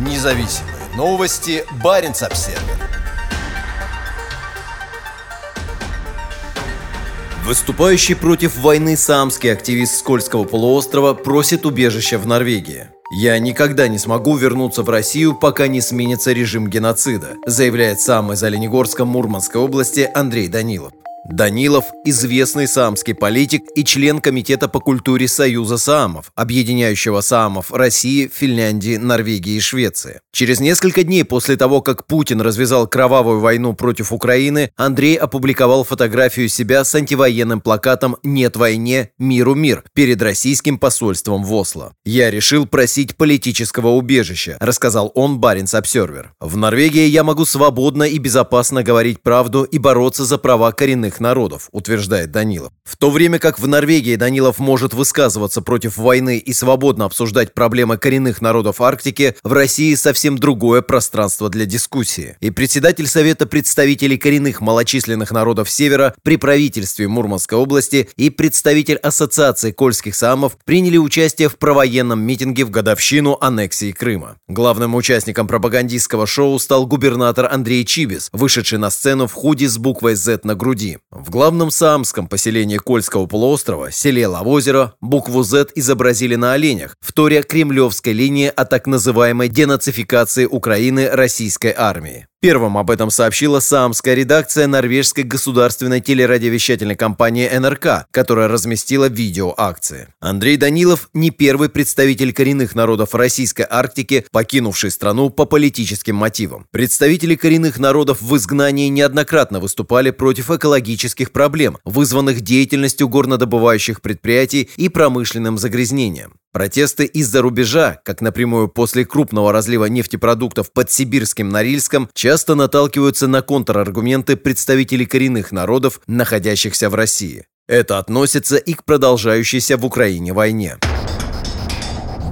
Независимые новости. Барин обсерва Выступающий против войны саамский активист Скользкого полуострова просит убежища в Норвегии. «Я никогда не смогу вернуться в Россию, пока не сменится режим геноцида», заявляет сам из Оленегорска Мурманской области Андрей Данилов. Данилов – известный саамский политик и член Комитета по культуре Союза Саамов, объединяющего Саамов России, Финляндии, Норвегии и Швеции. Через несколько дней после того, как Путин развязал кровавую войну против Украины, Андрей опубликовал фотографию себя с антивоенным плакатом «Нет войне, миру мир» перед российским посольством в Осло. «Я решил просить политического убежища», – рассказал он Баренц Обсервер. «В Норвегии я могу свободно и безопасно говорить правду и бороться за права коренных коренных народов, утверждает Данилов. В то время как в Норвегии Данилов может высказываться против войны и свободно обсуждать проблемы коренных народов Арктики, в России совсем другое пространство для дискуссии. И председатель Совета представителей коренных малочисленных народов Севера при правительстве Мурманской области и представитель Ассоциации кольских самов приняли участие в провоенном митинге в годовщину аннексии Крыма. Главным участником пропагандистского шоу стал губернатор Андрей Чибис, вышедший на сцену в худи с буквой Z на груди. В главном саамском поселении Кольского полуострова, селе Лавозеро, букву Z изобразили на оленях, вторя кремлевской линии о так называемой денацификации Украины российской армии. Первым об этом сообщила саамская редакция норвежской государственной телерадиовещательной компании НРК, которая разместила видео акции. Андрей Данилов не первый представитель коренных народов Российской Арктики, покинувший страну по политическим мотивам. Представители коренных народов в изгнании неоднократно выступали против экологических проблем, вызванных деятельностью горнодобывающих предприятий и промышленным загрязнением. Протесты из-за рубежа, как напрямую после крупного разлива нефтепродуктов под Сибирским Норильском, часто наталкиваются на контраргументы представителей коренных народов, находящихся в России. Это относится и к продолжающейся в Украине войне.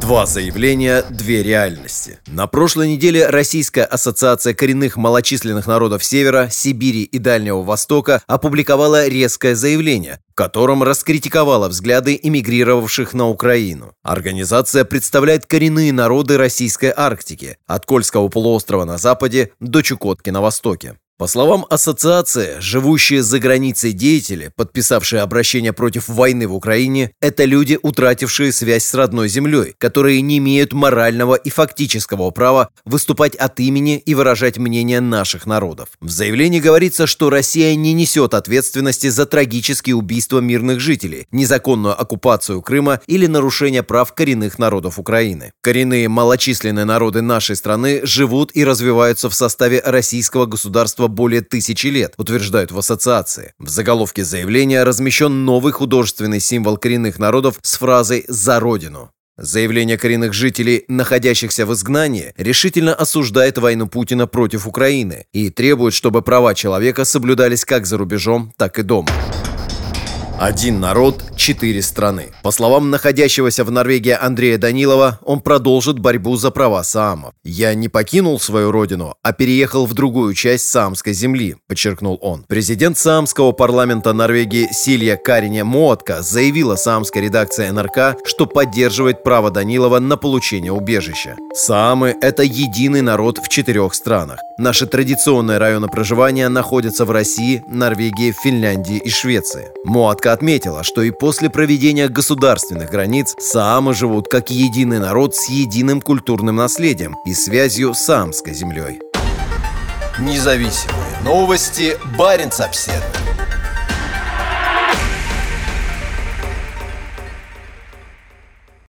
Два заявления, две реальности. На прошлой неделе Российская ассоциация коренных малочисленных народов Севера, Сибири и Дальнего Востока опубликовала резкое заявление, в котором раскритиковала взгляды эмигрировавших на Украину. Организация представляет коренные народы Российской Арктики, от Кольского полуострова на западе до Чукотки на востоке. По словам ассоциации, живущие за границей деятели, подписавшие обращение против войны в Украине, это люди, утратившие связь с родной землей, которые не имеют морального и фактического права выступать от имени и выражать мнение наших народов. В заявлении говорится, что Россия не несет ответственности за трагические убийства мирных жителей, незаконную оккупацию Крыма или нарушение прав коренных народов Украины. Коренные малочисленные народы нашей страны живут и развиваются в составе российского государства более тысячи лет, утверждают в ассоциации. В заголовке заявления размещен новый художественный символ коренных народов с фразой «За Родину». Заявление коренных жителей, находящихся в изгнании, решительно осуждает войну Путина против Украины и требует, чтобы права человека соблюдались как за рубежом, так и дома. Один народ, четыре страны. По словам находящегося в Норвегии Андрея Данилова, он продолжит борьбу за права саамов. «Я не покинул свою родину, а переехал в другую часть саамской земли», подчеркнул он. Президент саамского парламента Норвегии Силья Карине Моотка заявила саамской редакции НРК, что поддерживает право Данилова на получение убежища. Саамы – это единый народ в четырех странах. Наши традиционные районы проживания находятся в России, Норвегии, Финляндии и Швеции. Редакторка отметила, что и после проведения государственных границ саамы живут как единый народ с единым культурным наследием и связью с саамской землей. Независимые новости. Барин обседный.